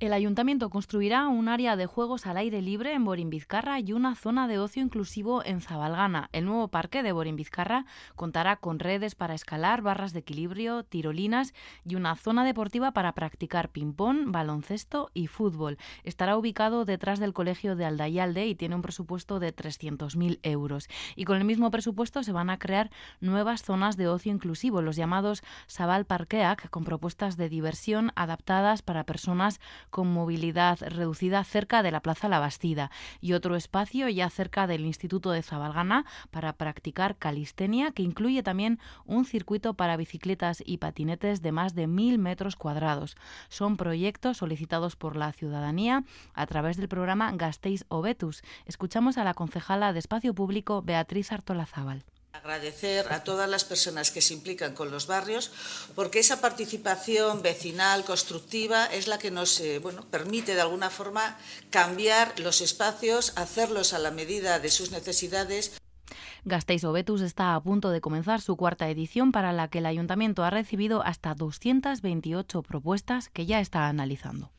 El ayuntamiento construirá un área de juegos al aire libre en Borimbizcarra y una zona de ocio inclusivo en Zabalgana. El nuevo parque de Borimbizcarra contará con redes para escalar, barras de equilibrio, tirolinas y una zona deportiva para practicar ping-pong, baloncesto y fútbol. Estará ubicado detrás del colegio de Aldayalde y tiene un presupuesto de 300.000 euros. Y con el mismo presupuesto se van a crear nuevas zonas de ocio inclusivo, los llamados Sabal Parkeak, con propuestas de diversión adaptadas para personas con movilidad reducida cerca de la Plaza La Bastida y otro espacio ya cerca del Instituto de Zabalgana para practicar calistenia que incluye también un circuito para bicicletas y patinetes de más de mil metros cuadrados. Son proyectos solicitados por la ciudadanía a través del programa Gasteiz Obetus. Escuchamos a la concejala de Espacio Público Beatriz Artolazábal. Agradecer a todas las personas que se implican con los barrios, porque esa participación vecinal, constructiva, es la que nos eh, bueno, permite de alguna forma cambiar los espacios, hacerlos a la medida de sus necesidades. Gasteiz Obetus está a punto de comenzar su cuarta edición para la que el ayuntamiento ha recibido hasta 228 propuestas que ya está analizando.